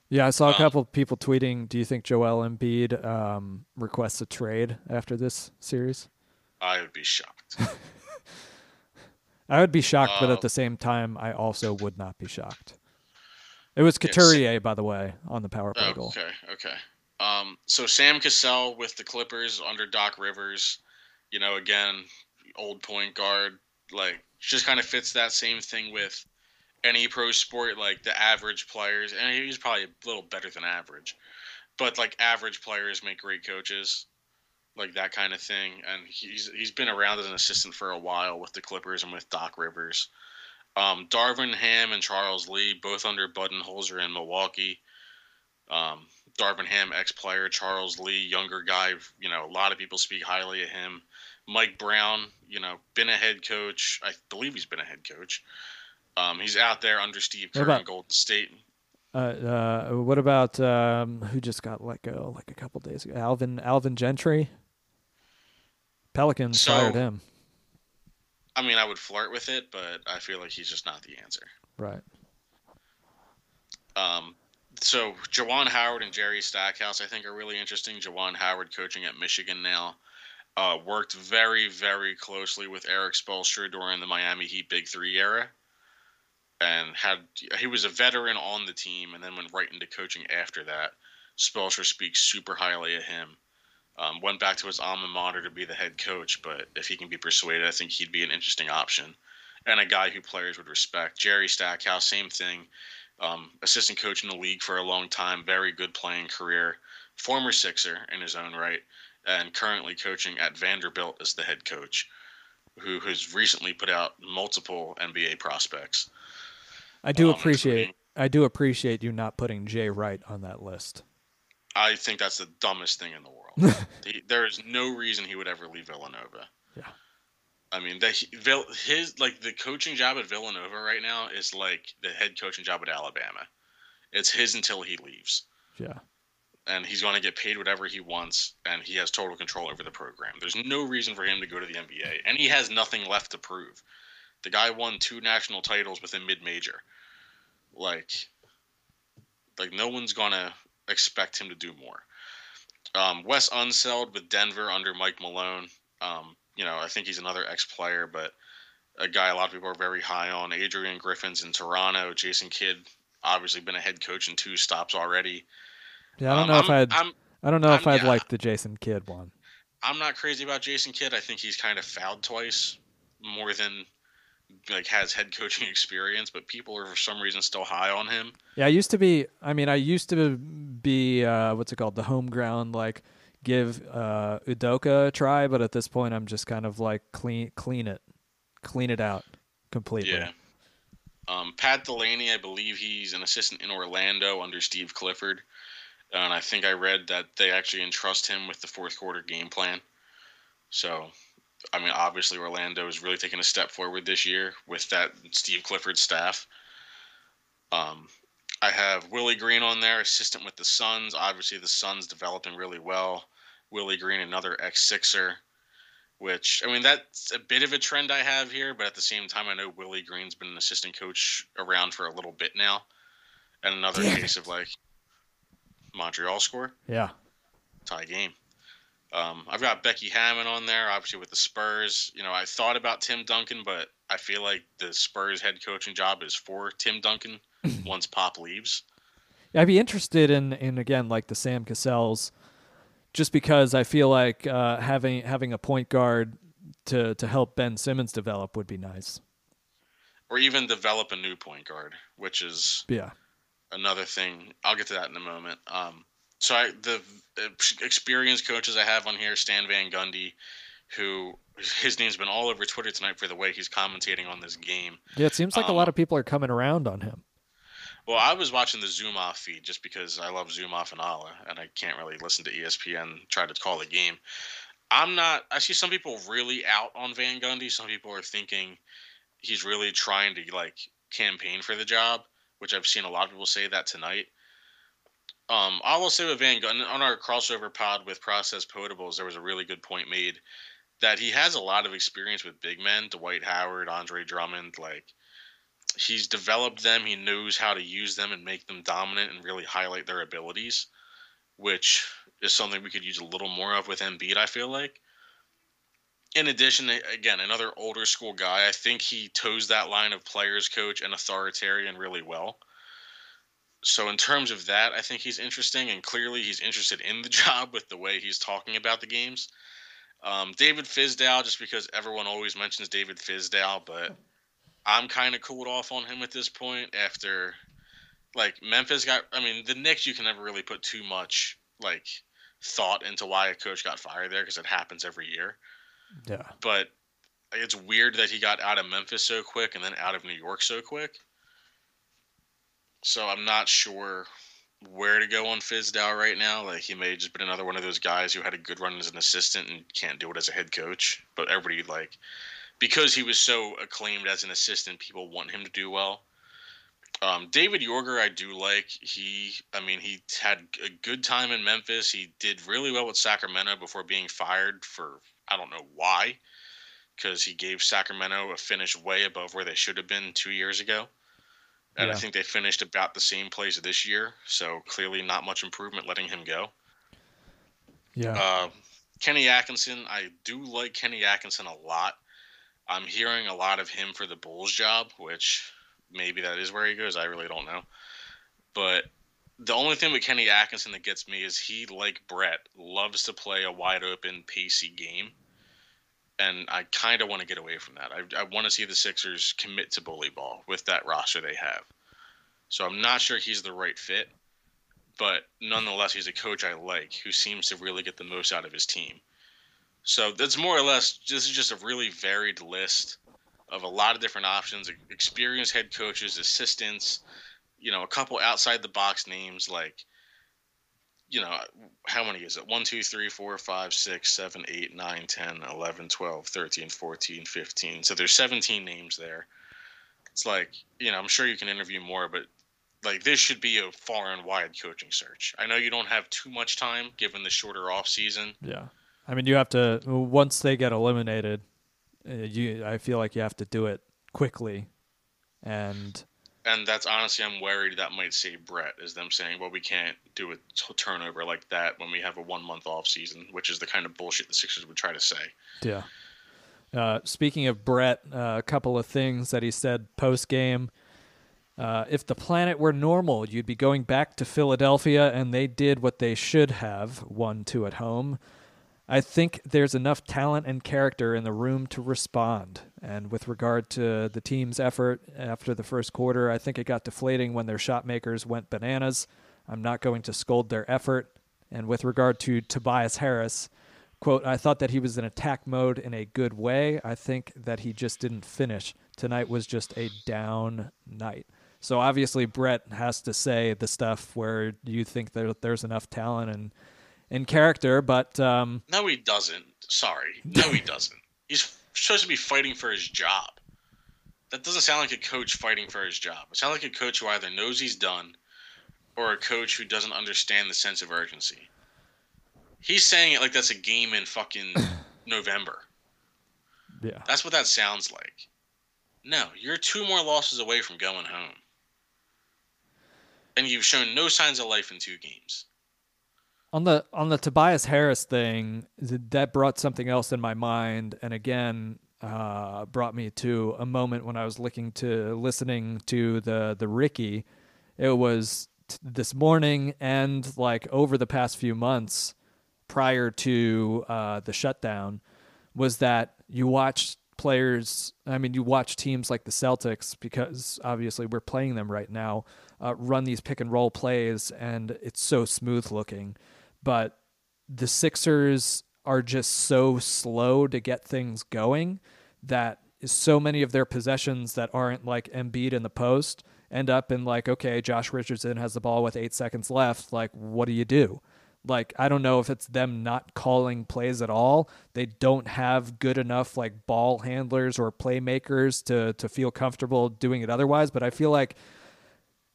Yeah, I saw a Um, couple of people tweeting. Do you think Joel Embiid um, requests a trade after this series? I would be shocked. I would be shocked, but Uh, at the same time, I also would not be shocked. It was. Couturier, by the way, on the power play goal. Okay, okay. Um, so Sam Cassell with the Clippers under Doc Rivers, you know, again, old point guard, like just kind of fits that same thing with any pro sport, like the average players, and he's probably a little better than average, but like average players make great coaches, like that kind of thing. And he's he's been around as an assistant for a while with the Clippers and with Doc Rivers. Um, Darvin Ham and Charles Lee, both under Budenholzer in Milwaukee. Um, Darvin Ham, ex-player. Charles Lee, younger guy. You know, a lot of people speak highly of him. Mike Brown, you know, been a head coach. I believe he's been a head coach. Um, he's out there under Steve Kerr in Golden State. Uh, uh, what about um, who just got let go like a couple days ago? Alvin Alvin Gentry. Pelicans So- fired him. I mean, I would flirt with it, but I feel like he's just not the answer. Right. Um, so Juwan Howard and Jerry Stackhouse, I think, are really interesting. Juwan Howard coaching at Michigan now. Uh, worked very, very closely with Erik Spoelstra during the Miami Heat Big Three era, and had he was a veteran on the team, and then went right into coaching after that. Spoelstra speaks super highly of him. Um, went back to his alma mater to be the head coach, but if he can be persuaded, I think he'd be an interesting option and a guy who players would respect. Jerry Stackhouse, same thing. Um, assistant coach in the league for a long time, very good playing career, former Sixer in his own right, and currently coaching at Vanderbilt as the head coach, who has recently put out multiple NBA prospects. I do um, appreciate I do appreciate you not putting Jay Wright on that list. I think that's the dumbest thing in the world. he, there is no reason he would ever leave Villanova. Yeah. I mean, that his like the coaching job at Villanova right now is like the head coaching job at Alabama. It's his until he leaves. Yeah. And he's going to get paid whatever he wants, and he has total control over the program. There's no reason for him to go to the NBA, and he has nothing left to prove. The guy won two national titles within mid-major. Like, like no one's gonna expect him to do more. Um, Wes Unseld with Denver under Mike Malone. Um, you know, I think he's another ex player, but a guy a lot of people are very high on. Adrian Griffin's in Toronto. Jason Kidd, obviously been a head coach in two stops already. Yeah, I don't um, know if I'm, I'd. I'm, I don't know if I'd yeah, like the Jason Kidd one. I'm not crazy about Jason Kidd. I think he's kind of fouled twice more than like has head coaching experience, but people are for some reason still high on him. Yeah, I used to be. I mean, I used to be uh, what's it called, the home ground like give uh, Udoka a try, but at this point, I'm just kind of like clean clean it, clean it out completely. Yeah. Um, Pat Delany, I believe he's an assistant in Orlando under Steve Clifford, and I think I read that they actually entrust him with the fourth quarter game plan. So, I mean, obviously Orlando is really taking a step forward this year with that Steve Clifford staff. Um, I have Willie Green on there, assistant with the Suns. Obviously, the Suns developing really well. Willie Green, another ex Sixer, which, I mean, that's a bit of a trend I have here, but at the same time, I know Willie Green's been an assistant coach around for a little bit now. And another Damn case of like Montreal score. Yeah. Tie game. Um, I've got Becky Hammon on there, obviously with the Spurs. You know, I thought about Tim Duncan, but I feel like the Spurs head coaching job is for Tim Duncan once Pop leaves. I'd be interested in in again like the Sam Cassells, just because I feel like uh, having having a point guard to to help Ben Simmons develop would be nice. Or even develop a new point guard, which is yeah another thing. I'll get to that in a moment. Um, so I, the experienced coaches I have on here, Stan Van Gundy, who his name's been all over Twitter tonight for the way he's commentating on this game. Yeah, it seems like um, a lot of people are coming around on him. Well, I was watching the Zumoff feed just because I love Zumoff and Alaa, and I can't really listen to ESPN try to call the game. I'm not. I see some people really out on Van Gundy. Some people are thinking he's really trying to like campaign for the job, which I've seen a lot of people say that tonight. Um, I will say with Van Gundy on our crossover pod with Process Potables, there was a really good point made that he has a lot of experience with big men, Dwight Howard, Andre Drummond, like he's developed them. He knows how to use them and make them dominant and really highlight their abilities, which is something we could use a little more of with Embiid. I feel like. In addition, again, another older school guy. I think he toes that line of players coach and authoritarian really well. So in terms of that, I think he's interesting, and clearly he's interested in the job with the way he's talking about the games. Um, David Fizdale, just because everyone always mentions David Fizdale, but I'm kind of cooled off on him at this point after like Memphis got. I mean, the Knicks you can never really put too much like thought into why a coach got fired there because it happens every year. Yeah. But it's weird that he got out of Memphis so quick and then out of New York so quick. So I'm not sure where to go on Fizdale right now. Like he may just been another one of those guys who had a good run as an assistant and can't do it as a head coach. But everybody like because he was so acclaimed as an assistant, people want him to do well. Um, David Joerger, I do like. He, I mean, he had a good time in Memphis. He did really well with Sacramento before being fired for I don't know why, because he gave Sacramento a finish way above where they should have been two years ago. And yeah. I think they finished about the same place this year. So clearly, not much improvement letting him go. Yeah. Uh, Kenny Atkinson, I do like Kenny Atkinson a lot. I'm hearing a lot of him for the Bulls job, which maybe that is where he goes. I really don't know. But the only thing with Kenny Atkinson that gets me is he, like Brett, loves to play a wide open, pacey game. And I kind of want to get away from that. I, I want to see the Sixers commit to bully ball with that roster they have. So I'm not sure he's the right fit, but nonetheless, he's a coach I like who seems to really get the most out of his team. So that's more or less, this is just a really varied list of a lot of different options experienced head coaches, assistants, you know, a couple outside the box names like, you know, how many is it? 1, 2, 3, 4, 5, 6, 7, 8, 9, 10, 11, 12, 13, 14, 15. So there's 17 names there. It's like, you know, I'm sure you can interview more, but like this should be a far and wide coaching search. I know you don't have too much time given the shorter off season. Yeah. I mean, you have to once they get eliminated, uh, you I feel like you have to do it quickly, and and that's honestly I'm worried that might save Brett is them saying, well, we can't do a t- turnover like that when we have a one month off season, which is the kind of bullshit the Sixers would try to say. Yeah. Uh, speaking of Brett, uh, a couple of things that he said post game. Uh, if the planet were normal, you'd be going back to Philadelphia, and they did what they should have one, two at home. I think there's enough talent and character in the room to respond. And with regard to the team's effort after the first quarter, I think it got deflating when their shot makers went bananas. I'm not going to scold their effort. And with regard to Tobias Harris, quote, I thought that he was in attack mode in a good way. I think that he just didn't finish. Tonight was just a down night. So obviously Brett has to say the stuff where you think that there's enough talent and in character, but um, no, he doesn't. Sorry, no, he doesn't. He's supposed to be fighting for his job. That doesn't sound like a coach fighting for his job. It sounds like a coach who either knows he's done, or a coach who doesn't understand the sense of urgency. He's saying it like that's a game in fucking November. Yeah, that's what that sounds like. No, you're two more losses away from going home, and you've shown no signs of life in two games. On the on the Tobias Harris thing, that brought something else in my mind, and again, uh, brought me to a moment when I was looking to listening to the the Ricky. It was t- this morning and like over the past few months prior to uh, the shutdown, was that you watched players. I mean, you watch teams like the Celtics because obviously we're playing them right now. Uh, run these pick and roll plays, and it's so smooth looking but the Sixers are just so slow to get things going that so many of their possessions that aren't like Embiid in the post end up in like, okay, Josh Richardson has the ball with eight seconds left. Like, what do you do? Like, I don't know if it's them not calling plays at all. They don't have good enough like ball handlers or playmakers to to feel comfortable doing it otherwise. But I feel like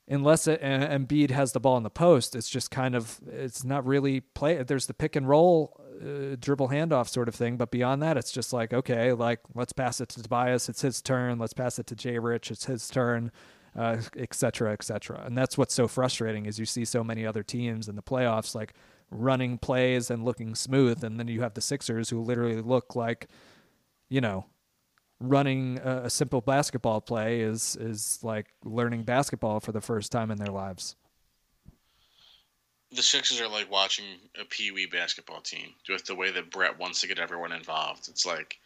unless it, Embiid has the ball in the post, it's just kind of it's not really play. There's the pick and roll, uh, dribble handoff sort of thing, but beyond that, it's just like okay, like let's pass it to Tobias, it's his turn. Let's pass it to Jay Rich, it's his turn, uh, et cetera, et. And that's what's so frustrating is you see so many other teams in the playoffs like running plays and looking smooth, and then you have the Sixers who literally look like, you know, running a, a, simple basketball play is is like learning basketball for the first time in their lives. The Sixers are like watching a pee wee basketball team with the way that Brett wants to get everyone involved. It's like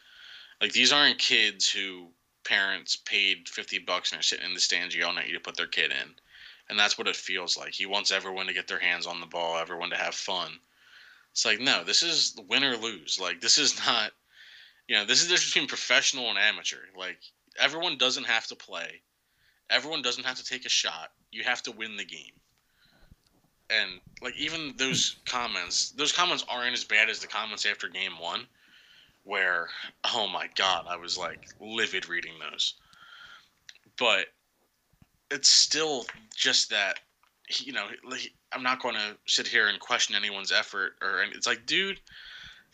like these aren't kids who parents paid fifty bucks and are sitting in the stands yelling at you to put their kid in. And that's what it feels like. He wants everyone to get their hands on the ball, everyone to have fun. It's like, no, this is win or lose. Like this is not you know, this is the difference between professional and amateur. Like everyone doesn't have to play. Everyone doesn't have to take a shot. You have to win the game. And like even those comments, those comments aren't as bad as the comments after game 1 where oh my god, I was like livid reading those. But it's still just that you know, I'm not going to sit here and question anyone's effort or it's like dude,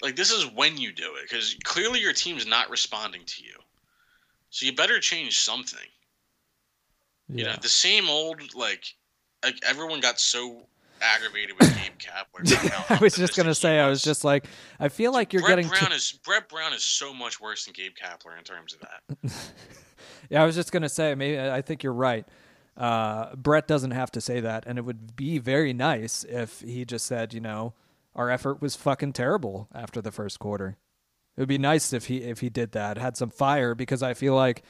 like this is when you do it because clearly your team's not responding to you. So you better change something. Yeah. You know, the same old like, like everyone got so aggravated with Gabe Kapler. I was just gonna say, I was just like, I feel like you're Brett getting. Brown to... is Brett Brown is so much worse than Gabe Kapler in terms of that. yeah, I was just gonna say, maybe I think you're right. Uh, Brett doesn't have to say that, and it would be very nice if he just said, you know, our effort was fucking terrible after the first quarter. It would be nice if he if he did that, had some fire, because I feel like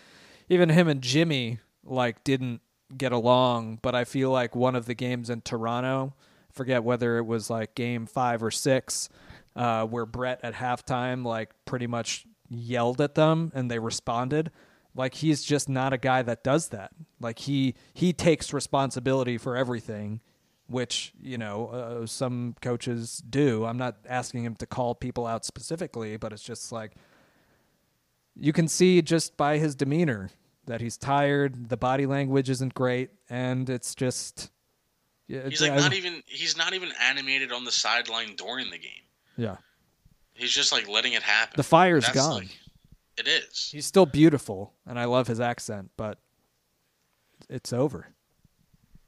even him and Jimmy like didn't get along. But I feel like one of the games in Toronto, forget whether it was like game five or six, uh, where Brett at halftime like pretty much yelled at them and they responded. Like he's just not a guy that does that. Like he he takes responsibility for everything, which you know uh, some coaches do. I'm not asking him to call people out specifically, but it's just like you can see just by his demeanor that he's tired. The body language isn't great, and it's just yeah, he's like I, not even he's not even animated on the sideline during the game. Yeah, he's just like letting it happen. The fire's That's gone. Like, it is. He's still beautiful, and I love his accent, but it's over.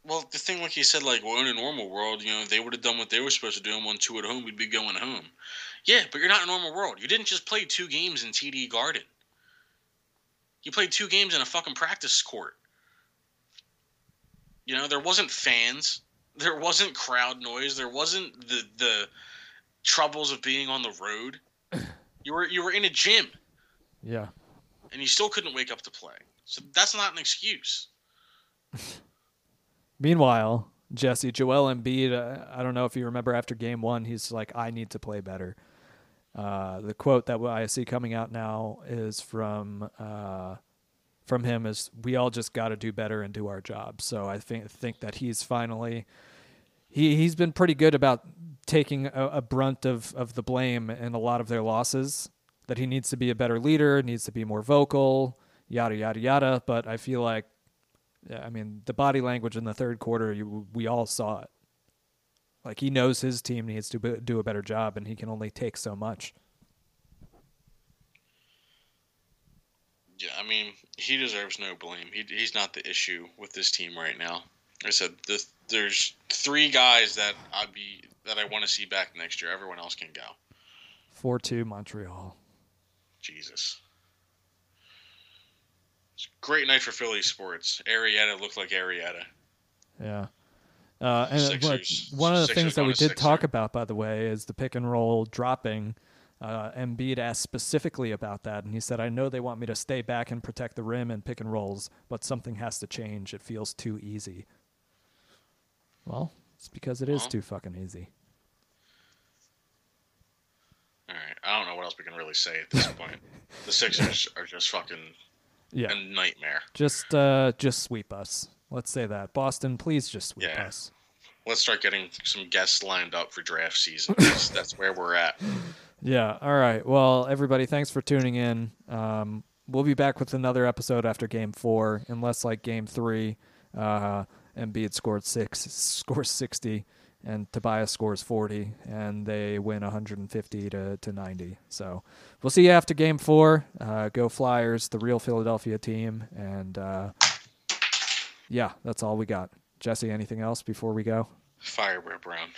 Well, the thing, like you said, like well, in a normal world, you know, they would have done what they were supposed to do and won two at home. We'd be going home. Yeah, but you're not in a normal world. You didn't just play two games in TD Garden. You played two games in a fucking practice court. You know, there wasn't fans, there wasn't crowd noise, there wasn't the the troubles of being on the road. You were you were in a gym. Yeah. And you still couldn't wake up to play. So that's not an excuse. Meanwhile, Jesse, Joel Embiid, uh, I don't know if you remember after game one, he's like, I need to play better. Uh, the quote that I see coming out now is from uh, from him is we all just got to do better and do our job. So I think think that he's finally he he's been pretty good about taking a, a brunt of of the blame in a lot of their losses. That he needs to be a better leader, needs to be more vocal, yada yada yada. But I feel like, I mean, the body language in the third quarter, you, we all saw it. Like he knows his team needs to do a better job, and he can only take so much. Yeah, I mean, he deserves no blame. He, he's not the issue with this team right now. Like I said the, there's three guys that I'd be that I want to see back next year. Everyone else can go. Four two Montreal. Jesus. Great night for Philly sports. Arrieta looked like Arrieta. Yeah. Uh, and Sixers, one of the things that we did talk about, by the way, is the pick and roll dropping. Uh, Embiid asked specifically about that, and he said, "I know they want me to stay back and protect the rim and pick and rolls, but something has to change. It feels too easy." Well, it's because it is well, too fucking easy. All right, I don't know what else we can really say at this point. The Sixers are just fucking yeah. a nightmare. Just, uh, just sweep us. Let's say that. Boston, please just sweep yeah. us. Let's start getting some guests lined up for draft season. that's where we're at. Yeah. All right. Well, everybody, thanks for tuning in. Um, we'll be back with another episode after Game Four, unless like Game Three, uh, Embiid scored six, scores sixty, and Tobias scores forty, and they win 150 to to 90. So we'll see you after Game Four. Uh, go Flyers, the real Philadelphia team, and. Uh, yeah, that's all we got. Jesse, anything else before we go? Fire Brett Brown.